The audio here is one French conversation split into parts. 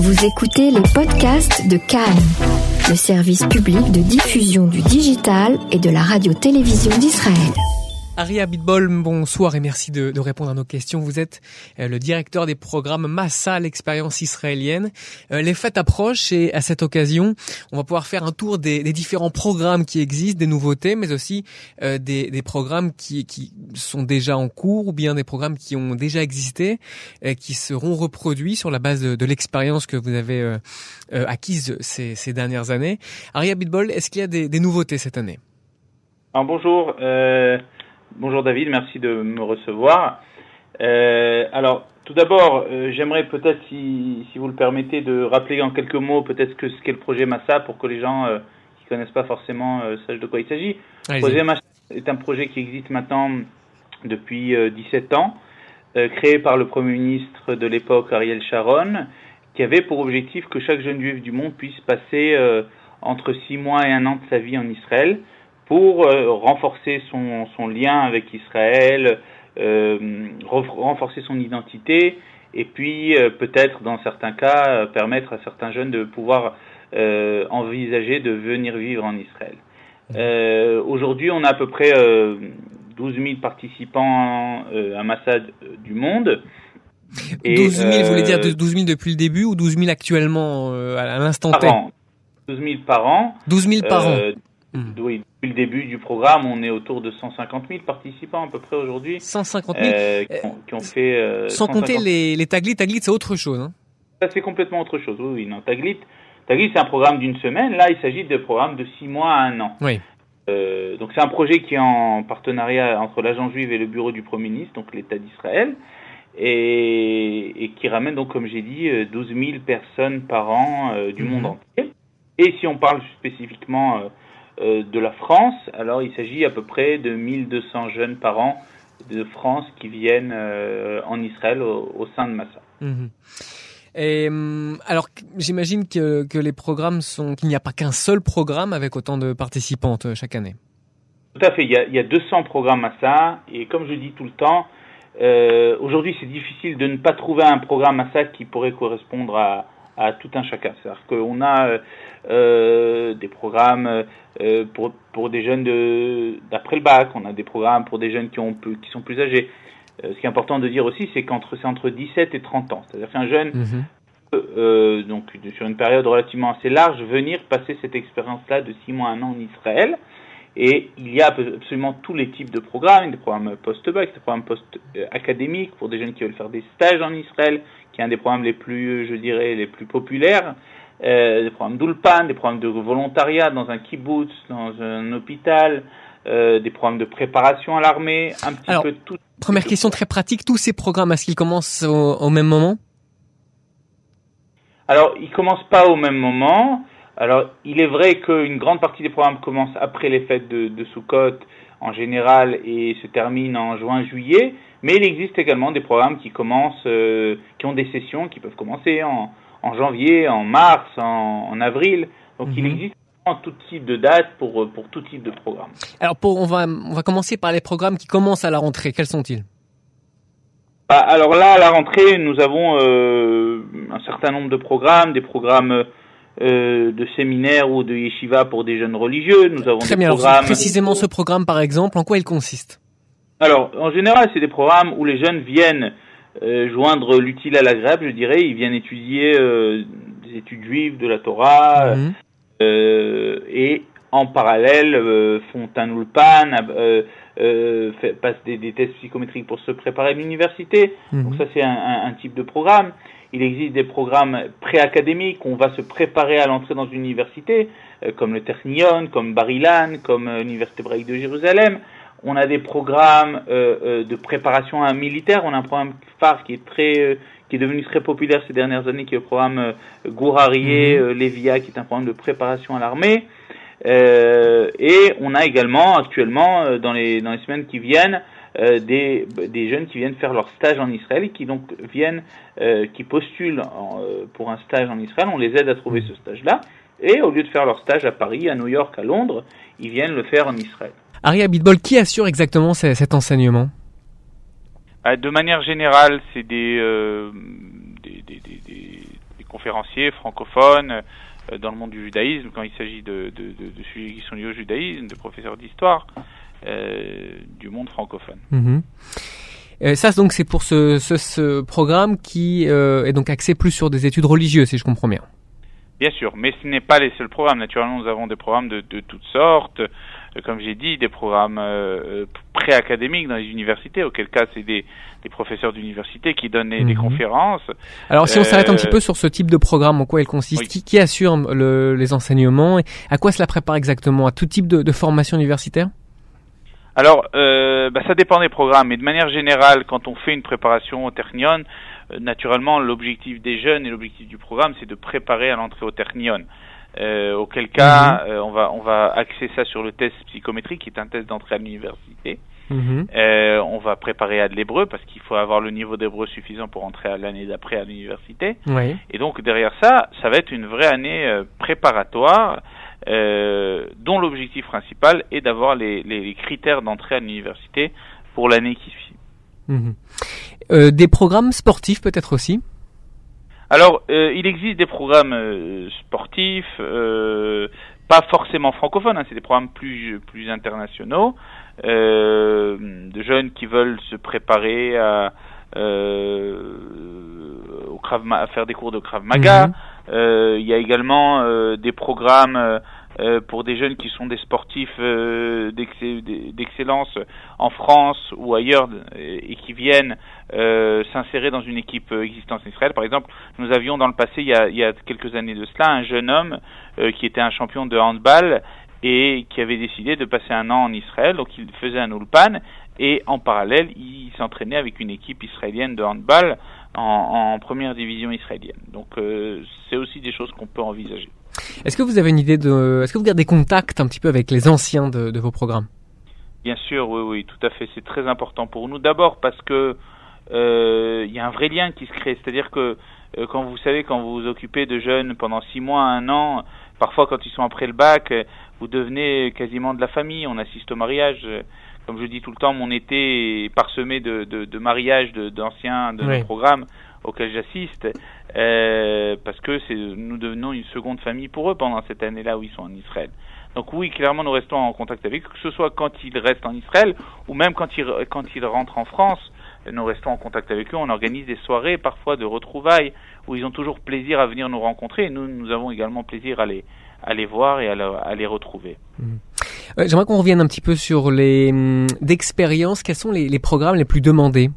Vous écoutez les podcasts de Cannes, le service public de diffusion du digital et de la radio-télévision d'Israël. Aria Bitbol, bonsoir et merci de, répondre à nos questions. Vous êtes euh, le directeur des programmes Massa, l'expérience israélienne. Euh, les fêtes approchent et à cette occasion, on va pouvoir faire un tour des, différents programmes qui existent, des nouveautés, mais aussi euh, des, programmes qui, sont déjà en cours ou bien des programmes qui ont déjà existé, et qui seront reproduits sur la base de, l'expérience que vous avez acquise ces, dernières années. Aria Bitbol, est-ce qu'il y a des, nouveautés cette année? Alors, Bonjour. Bonjour David, merci de me recevoir. Euh, alors, tout d'abord, euh, j'aimerais peut-être, si, si, vous le permettez, de rappeler en quelques mots peut-être ce qu'est le projet Massa pour que les gens euh, qui ne connaissent pas forcément sachent de quoi il s'agit. Le projet Massa est un projet qui existe maintenant depuis 17 ans, créé par le Premier ministre de l'époque, Ariel Sharon, qui avait pour objectif que chaque jeune juif du monde puisse passer entre 6 mois et un an de sa vie en Israël pour euh, renforcer son, son, lien avec Israël, euh, renforcer son identité et puis euh, peut-être dans certains cas permettre à certains jeunes de pouvoir envisager de venir vivre en Israël. Aujourd'hui, on a à peu près 12 000 participants à Massad du monde. 12 000, vous voulez dire 12 000 depuis le début ou 12 000 actuellement à l'instant T? 12 000 par an. 12 000 par an. Hmm. Oui, depuis le début du programme, on est autour de 150 000 participants à peu près aujourd'hui. 150 000 euh, qui, ont, fait. Euh, sans compter les, les Taglit. Taglit, c'est autre chose. Hein. Ça, c'est complètement autre chose. Oui, non. Taglit, Taglit c'est un programme d'une semaine. Là, il s'agit de programmes de 6 mois à 1 an. Oui. Euh, donc, c'est un projet qui est en partenariat entre l'Agence juive et le bureau du Premier ministre, donc l'État d'Israël. Et, et, qui ramène donc, comme j'ai dit, 12 000 personnes par an du mhm. monde entier. Et si on parle spécifiquement de la France. Alors il s'agit à peu près de 1200 jeunes par an de France qui viennent euh, en Israël au, sein de Massa. Mhm. Et hum, alors j'imagine que, que, les programmes sont qu'il n'y a pas qu'un seul programme avec autant de participantes euh, chaque année. Tout à fait, il y a, il y a 200 programmes Massa et comme je dis tout le temps, aujourd'hui c'est difficile de ne pas trouver un programme Massa qui pourrait correspondre à, à tout un chacun. C'est-à-dire qu'on a euh, des programmes euh, pour, pour des jeunes d'après le bac, on a des programmes pour des jeunes qui, ont, qui sont plus âgés. Euh, ce qui est important de dire aussi, c'est qu'entre c'est entre 17 et 30 ans. C'est-à-dire qu'un jeune mhm. peut, donc sur une période relativement assez large, venir passer cette expérience-là de 6 mois à un an en Israël. Et il y a absolument tous les types de programmes, des programmes post-bac, des programmes post-académiques pour des jeunes qui veulent faire des stages en Israël, qui est un des programmes les plus, je dirais, les plus populaires. Euh, des programmes d'ulpan, des programmes de volontariat dans un kibbutz, dans un hôpital, euh, des programmes de préparation à l'armée, un petit Alors, peu tout. Première question très pratique, tous ces programmes, est-ce qu'ils commencent au, même moment? Alors, ils commencent pas au même moment. Alors, il est vrai qu'une grande partie des programmes commencent après les fêtes de, de Sukkot en général et se terminent en juin-juillet, mais il existe également des programmes qui commencent, euh, qui ont des sessions qui peuvent commencer en, en janvier, en mars, en, en avril. Donc il mhm. existe tout type de dates pour, pour tout type de programme. Alors pour, on, va, on va commencer par les programmes qui commencent à la rentrée. Quels sont-ils? Bah, Alors là, à la rentrée, nous avons euh, un certain nombre de programmes, des programmes euh, de séminaires ou de yeshiva pour des jeunes religieux. Nous avons Très des bien. Programmes... précisément ce programme, par exemple, en quoi il consiste? Alors, en général, c'est des programmes où les jeunes viennent euh, joindre l'utile à l'agréable, je dirais. Ils viennent étudier euh, des études juives, de la Torah, mhm. et en parallèle font un ulpan, passent des, des, tests psychométriques pour se préparer à l'université. Mhm. Donc ça c'est un, un, type de programme. Il existe des programmes préacadémiques où on va se préparer à l'entrée dans une université, comme le Technion, comme Barilan, comme l'Université hébraïque de Jérusalem on a des programmes euh, euh, de préparation à un militaire. On a un programme phare qui est très, euh, qui est devenu très populaire ces dernières années, qui est le programme Gourarié mhm. Lévia, qui est un programme de préparation à l'armée. et on a également actuellement dans les dans les semaines qui viennent des, des jeunes qui viennent faire leur stage en Israël et qui donc viennent qui postulent pour un stage en Israël. On les aide à trouver ce stage-là. Et au lieu de faire leur stage à Paris, à New York, à Londres, ils viennent le faire en Israël. Aria Bitbol, qui assure exactement cet enseignement? Euh, De manière générale, c'est des, euh, des, des, des, conférenciers francophones dans le monde du judaïsme, quand il s'agit de, de, de, sujets qui sont liés au judaïsme, de professeurs d'histoire du monde francophone. Mhm. ça, donc, c'est pour ce, ce, ce, programme qui est donc axé plus sur des études religieuses, si je comprends bien. Bien sûr, mais ce n'est pas les seuls programmes. Naturellement, nous avons des programmes de, de toutes sortes. Euh, comme j'ai dit, des programmes euh, pré-académiques dans les universités, auquel cas c'est des, des, professeurs d'université qui donnent des, mhm. conférences. Alors si on s'arrête un petit euh, peu sur ce type de programme, en quoi il consiste, qui, qui, assure le, les enseignements, et à quoi cela prépare exactement? À tout type de, de formation universitaire? Alors, euh, bah, ça dépend des programmes, mais de manière générale, quand on fait une préparation au Ternion, euh, naturellement, l'objectif des jeunes et l'objectif du programme, c'est de préparer à l'entrée au Ternion. Euh, auquel cas, mhm. on va on va axer ça sur le test psychométrique, qui est un test d'entrée à l'université. Mhm. Euh, on va préparer à de l'hébreu parce qu'il faut avoir le niveau d'hébreu suffisant pour entrer l'année d'après à l'université. Oui. Et donc derrière ça, ça va être une vraie année préparatoire dont l'objectif principal est d'avoir les, les, critères d'entrée à l'université pour l'année qui suit. Mhm. Euh, des programmes sportifs peut-être aussi Alors, euh, il existe des programmes euh, sportifs, pas forcément francophones, hein, c'est des programmes plus, plus internationaux, de jeunes qui veulent se préparer à, au Krav, à faire des cours de Krav Maga. Mhm. Il y a également des programmes euh, pour des jeunes qui sont des sportifs euh, d'excellence en France ou ailleurs et qui viennent euh, s'insérer dans une équipe existante en Israël. Par exemple, nous avions dans le passé, il y a, il y a quelques années de cela, un jeune homme qui était un champion de handball et qui avait décidé de passer un an en Israël, donc il faisait un ulpan et en parallèle il s'entraînait avec une équipe israélienne de handball en, en première division israélienne. Donc c'est aussi des choses qu'on peut envisager. Est-ce que vous avez une idée de, est-ce que vous gardez contact un petit peu avec les anciens de, de vos programmes? Bien sûr, oui, oui, tout à fait. C'est très important pour nous. D'abord parce que euh, il y a un vrai lien qui se crée. C'est-à-dire que euh, quand vous savez, quand vous vous occupez de jeunes pendant six mois, un an, parfois quand ils sont après le bac, vous devenez quasiment de la famille. On assiste au mariage. Comme je dis tout le temps, mon été est parsemé de, de, de mariages d'anciens de, nos programmes auxquels j'assiste, euh, parce que nous devenons une seconde famille pour eux pendant cette année-là où ils sont en Israël. Donc oui, clairement, nous restons en contact avec eux, que ce soit quand ils restent en Israël ou même quand ils, quand ils rentrent en France, nous restons en contact avec eux. On organise des soirées parfois de retrouvailles où ils ont toujours plaisir à venir nous rencontrer et nous, nous avons également plaisir à les, à les voir et à, les retrouver. Mmh. J'aimerais qu'on revienne un petit peu sur les hum, d'expérience. Quels sont les, programmes les plus demandés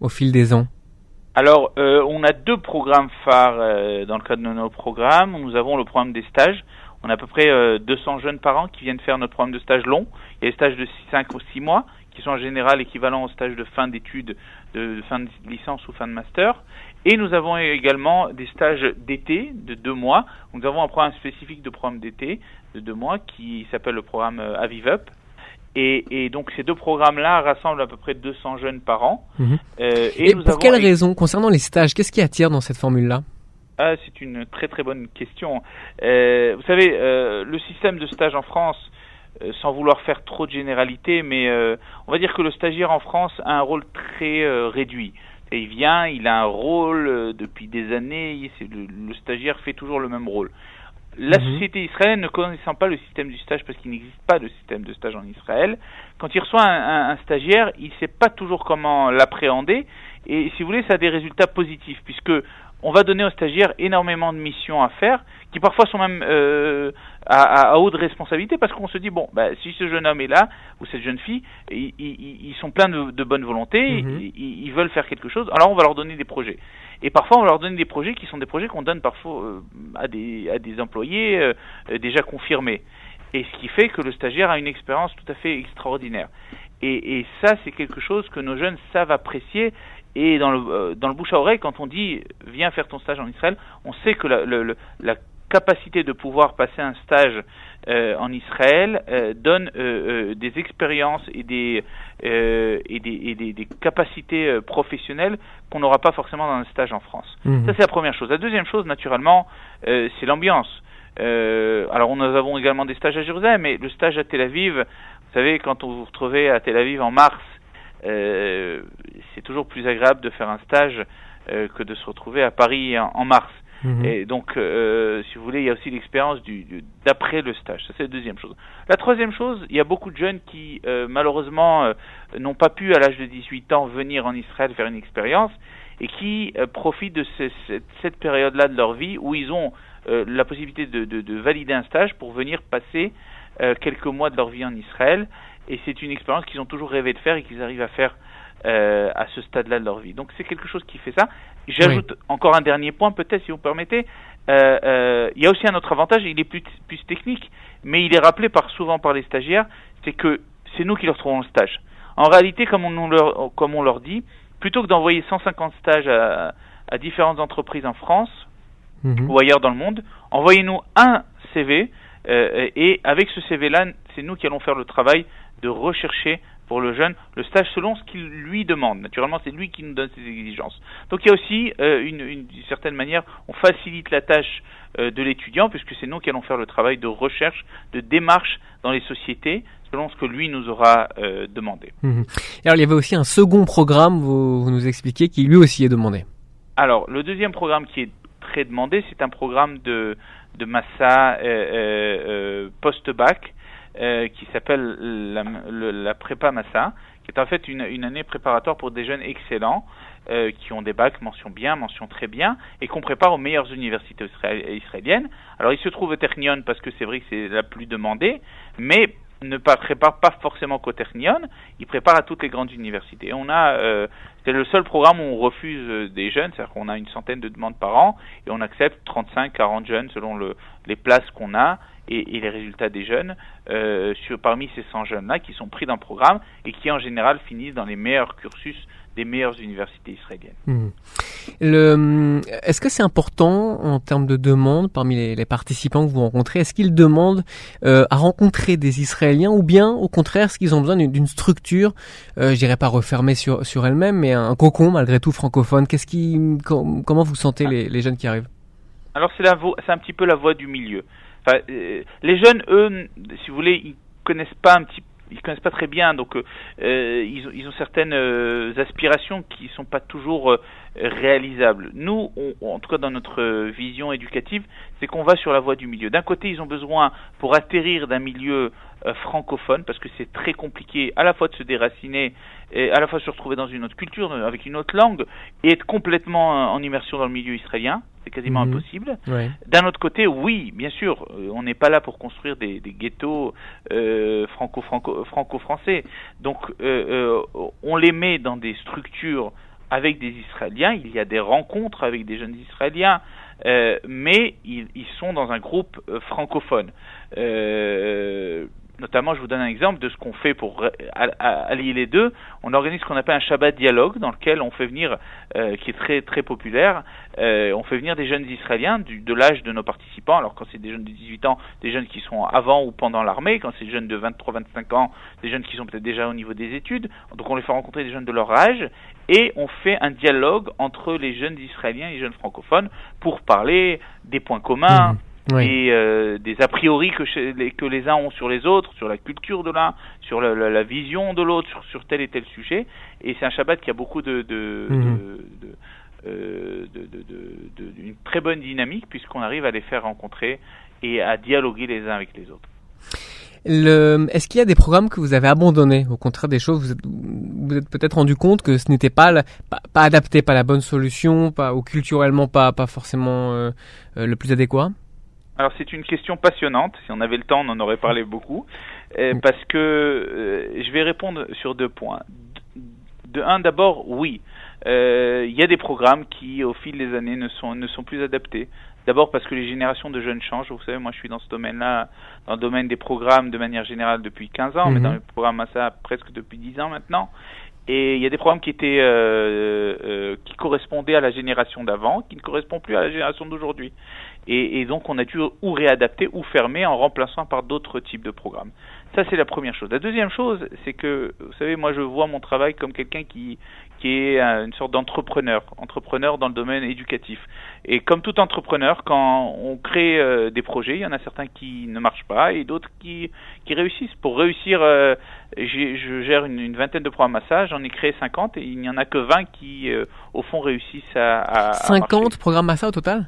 au fil des ans? Alors, euh, on a deux programmes phares euh, dans le cadre de nos programmes. Nous avons le programme des stages. On a à peu près 200 euh, jeunes par an qui viennent faire notre programme de stage long. Il y a des stages de 5 ou 6 mois qui sont en général équivalents aux stages de fin d'études, de, fin de licence ou fin de master. Et nous avons également des stages d'été de 2 mois. Nous avons un programme spécifique de programme d'été de 2 mois qui s'appelle le programme Aviv Up et, et, donc ces deux programmes-là rassemblent à peu près 200 jeunes par an. Mhm. Euh, et, pour quelles raisons Concernant les stages, qu'est-ce qui attire dans cette formule-là? Ah, C'est une très très bonne question. Euh, vous savez, euh, le système de stage en France, euh, sans vouloir faire trop de généralité, mais euh, on va dire que le stagiaire en France a un rôle très réduit. Et il vient, il a un rôle depuis des années, le, le stagiaire fait toujours le même rôle. La mhm. société israélienne ne connaissant pas le système du stage parce qu'il n'existe pas de système de stage en Israël, quand il reçoit un, stagiaire, il ne sait pas toujours comment l'appréhender et si vous voulez, ça a des résultats positifs puisque on va donner aux stagiaires énormément de missions à faire qui parfois sont même euh, à, haute responsabilité parce qu'on se dit bon bah, si ce jeune homme est là ou cette jeune fille ils, sont pleins de, bonne volonté mhm. ils, veulent faire quelque chose alors on va leur donner des projets et parfois, on leur donne des projets qui sont des projets qu'on donne parfois euh, à, des, à des employés euh, déjà confirmés. Et ce qui fait que le stagiaire a une expérience tout à fait extraordinaire. Et, et ça, c'est quelque chose que nos jeunes savent apprécier. Et dans le, euh, dans le bouche à oreille, quand on dit viens faire ton stage en Israël, on sait que la, le, la capacité de pouvoir passer un stage euh, en Israël euh, donne euh, des expériences et des et des, et des, des, capacités professionnelles qu'on n'aura pas forcément dans un stage en France. Mhm. Ça c'est la première chose. La deuxième chose, naturellement, c'est l'ambiance. alors nous avons également des stages à Jérusalem, mais le stage à Tel Aviv, vous savez, quand on vous retrouvez à Tel Aviv en mars, c'est toujours plus agréable de faire un stage que de se retrouver à Paris en, en mars. Mhm. Et donc, euh, si vous voulez, il y a aussi l'expérience du, d'après le stage. Ça, c'est la deuxième chose. La troisième chose, il y a beaucoup de jeunes qui, euh, malheureusement, euh, n'ont pas pu, à l'âge de 18 ans, venir en Israël faire une expérience et qui profitent de cette, cette période-là de leur vie où ils ont la possibilité de, de, de, valider un stage pour venir passer quelques mois de leur vie en Israël. Et c'est une expérience qu'ils ont toujours rêvé de faire et qu'ils arrivent à faire euh, à ce stade-là de leur vie. Donc c'est quelque chose qui fait ça. J'ajoute encore un dernier point, peut-être si vous permettez. Euh, euh, il y a aussi un autre avantage, il est plus, plus technique, mais il est rappelé par, souvent par les stagiaires, c'est que c'est nous qui leur trouvons le stage. En réalité, comme on, leur, comme on leur dit, plutôt que d'envoyer 150 stages à, à, différentes entreprises en France mhm. ou ailleurs dans le monde, envoyez-nous un CV euh, et avec ce CV-là, c'est nous qui allons faire le travail de rechercher pour le jeune le stage selon ce qu'il lui demande. Naturellement, c'est lui qui nous donne ses exigences. Donc il y a aussi euh, une, une, certaine manière, on facilite la tâche euh, de l'étudiant puisque c'est nous qui allons faire le travail de recherche, de démarche dans les sociétés selon ce que lui nous aura euh, demandé. Mhm. Alors il y avait aussi un second programme, vous, vous nous expliquez, qui lui aussi est demandé. Alors le deuxième programme qui est très demandé, c'est un programme de, de Massa post-bac euh, qui s'appelle la, la, prépa Massa, qui est en fait une, une année préparatoire pour des jeunes excellents euh, qui ont des bacs mention bien, mention très bien, et qu'on prépare aux meilleures universités israéliennes. Alors il se trouve au parce que c'est vrai que c'est la plus demandée, mais ne prépare pas forcément qu'au Technion, il prépare à toutes les grandes universités. On a, euh, c'est le seul programme où on refuse euh, des jeunes, c'est-à-dire qu'on a une centaine de demandes par an et on accepte 35, 40 jeunes selon le, les places qu'on a et, et, les résultats des jeunes euh, sur, parmi ces 100 jeunes-là qui sont pris dans le programme et qui en général finissent dans les meilleurs cursus des meilleures universités israéliennes. Mmh. Est-ce que c'est important en termes de demande parmi les, les participants que vous rencontrez Est-ce qu'ils demandent euh, à rencontrer des Israéliens ou bien au contraire, est-ce qu'ils ont besoin d'une structure, euh, je dirais pas refermée sur, sur elle-même, mais un cocon malgré tout francophone? Qu'est-ce qui, comment vous sentez les, les jeunes qui arrivent? Alors c'est c'est un petit peu la voie du milieu. Enfin, euh, les jeunes, eux, si vous voulez, ils connaissent pas un petit ils connaissent pas très bien, donc euh, euh ils, ont, certaines euh, aspirations qui sont pas toujours réalisables. Nous, on, en tout cas dans notre vision éducative, c'est qu'on va sur la voie du milieu. D'un côté, ils ont besoin, pour atterrir d'un milieu francophone, parce que c'est très compliqué à la fois de se déraciner et à la fois se retrouver dans une autre culture, avec une autre langue, et être complètement en immersion dans le milieu israélien c'est quasiment mhm. impossible. D'un autre côté, oui, bien sûr, euh, on n'est pas là pour construire des, des ghettos euh, franco-français. Donc, euh, euh, on les met dans des structures avec des Israéliens. Il y a des rencontres avec des jeunes Israéliens, euh, mais ils, ils, sont dans un groupe francophone. Euh, Notamment, je vous donne un exemple de ce qu'on fait pour allier les deux. On organise ce qu'on appelle un Shabbat dialogue, dans lequel on fait venir, euh, qui est très très populaire, euh, on fait venir des jeunes Israéliens de l'âge de nos participants. Alors quand c'est des jeunes de 18 ans, des jeunes qui sont avant ou pendant l'armée. Quand c'est des jeunes de 23-25 ans, des jeunes qui sont peut-être déjà au niveau des études. Donc on les fait rencontrer des jeunes de leur âge et on fait un dialogue entre les jeunes Israéliens et les jeunes francophones pour parler des points communs. Mmh et euh, des a priori que, les, que les uns ont sur les autres, sur la culture de l'un, sur la, la, vision de l'autre, sur, sur, tel et tel sujet. Et c'est un Shabbat qui a beaucoup de, de, mhm. de, euh, de, de, une très bonne dynamique puisqu'on arrive à les faire rencontrer et à dialoguer les uns avec les autres. Est-ce qu'il y a des programmes que vous avez abandonnés? Au contraire, des choses vous êtes, vous êtes peut-être rendu compte que ce n'était pas, pas, pas adapté, pas la bonne solution, pas ou culturellement pas pas forcément euh, le plus adéquat? Alors c'est une question passionnante. Si on avait le temps, on en aurait parlé beaucoup. Euh, mm. parce que euh, je vais répondre sur deux points. De, un, d'abord, oui. Euh, il y a des programmes qui, au fil des années, ne sont, ne sont plus adaptés. D'abord parce que les générations de jeunes changent. Vous savez, moi je suis dans ce domaine-là, dans le domaine des programmes de manière générale depuis 15 ans, mais mm-hmm. dans le programme ça presque depuis 10 ans maintenant. Et il y a des programmes qui étaient euh, euh, qui correspondaient à la génération d'avant, qui ne correspondent plus à la génération d'aujourd'hui. Et, et, donc on a dû ou réadapter ou fermer en remplaçant par d'autres types de programmes. Ça c'est la première chose. La deuxième chose, c'est que vous savez, moi je vois mon travail comme quelqu'un qui qui est une sorte d'entrepreneur, entrepreneur dans le domaine éducatif. Et comme tout entrepreneur, quand on crée euh, des projets, il y en a certains qui ne marchent pas et d'autres qui, qui réussissent. Pour réussir, euh, je gère une, vingtaine de programmes massage, j'en ai créé 50 et il n'y en a que 20 qui, euh, au fond, réussissent à, à 50 programmes massage au total?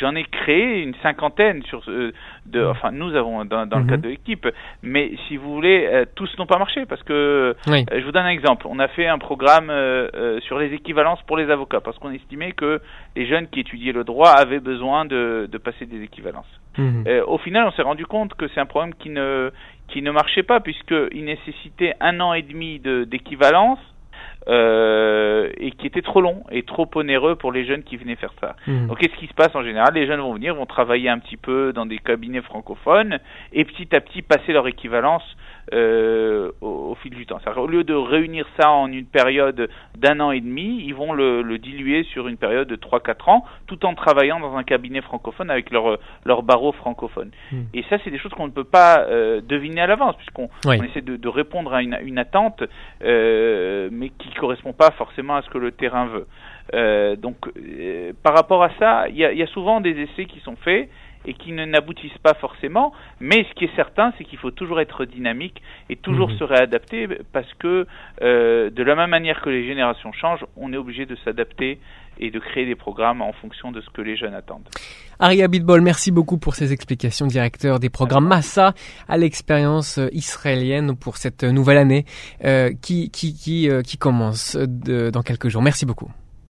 J'en ai créé une cinquantaine sur de, mm. enfin nous avons dans, dans le cadre mm-hmm. de l'équipe, mais si vous voulez, tous n'ont pas marché parce que je vous donne un exemple. On a fait un programme sur les équivalences pour les avocats parce qu'on estimait que les jeunes qui étudiaient le droit avaient besoin de, de passer des équivalences. Mm-hmm. au final, on s'est rendu compte que c'est un problème qui ne qui ne marchait pas puisqu'il nécessitait un an et demi d'équivalence euh, qui était trop long et trop onéreux pour les jeunes qui venaient faire ça. Mmh. Donc qu'est-ce qui se passe en général Les jeunes vont venir, vont travailler un petit peu dans des cabinets francophones et petit à petit passer leur équivalence euh, au, fil du temps. Au lieu de réunir ça en une période d'un an et demi, ils vont le, le diluer sur une période de 3-4 ans, tout en travaillant dans un cabinet francophone avec leur, leur barreau francophone. Hmm. Et ça, c'est des choses qu'on ne peut pas euh, deviner à l'avance, puisqu'on on essaie de, de, répondre à une, une attente, euh, mais qui ne correspond pas forcément à ce que le terrain veut. Donc, par rapport à ça, il y a souvent des essais qui sont faits et qui n'aboutissent pas forcément. Mais ce qui est certain, c'est qu'il faut toujours être dynamique et toujours mhm. se réadapter parce que euh, de la même manière que les générations changent, on est obligé de s'adapter et de créer des programmes en fonction de ce que les jeunes attendent. Aria Bitbol, merci beaucoup pour ces explications, directeur des programmes Massa à l'expérience euh, israélienne pour cette nouvelle année euh, qui, qui, qui, qui commence dans quelques jours. Merci beaucoup.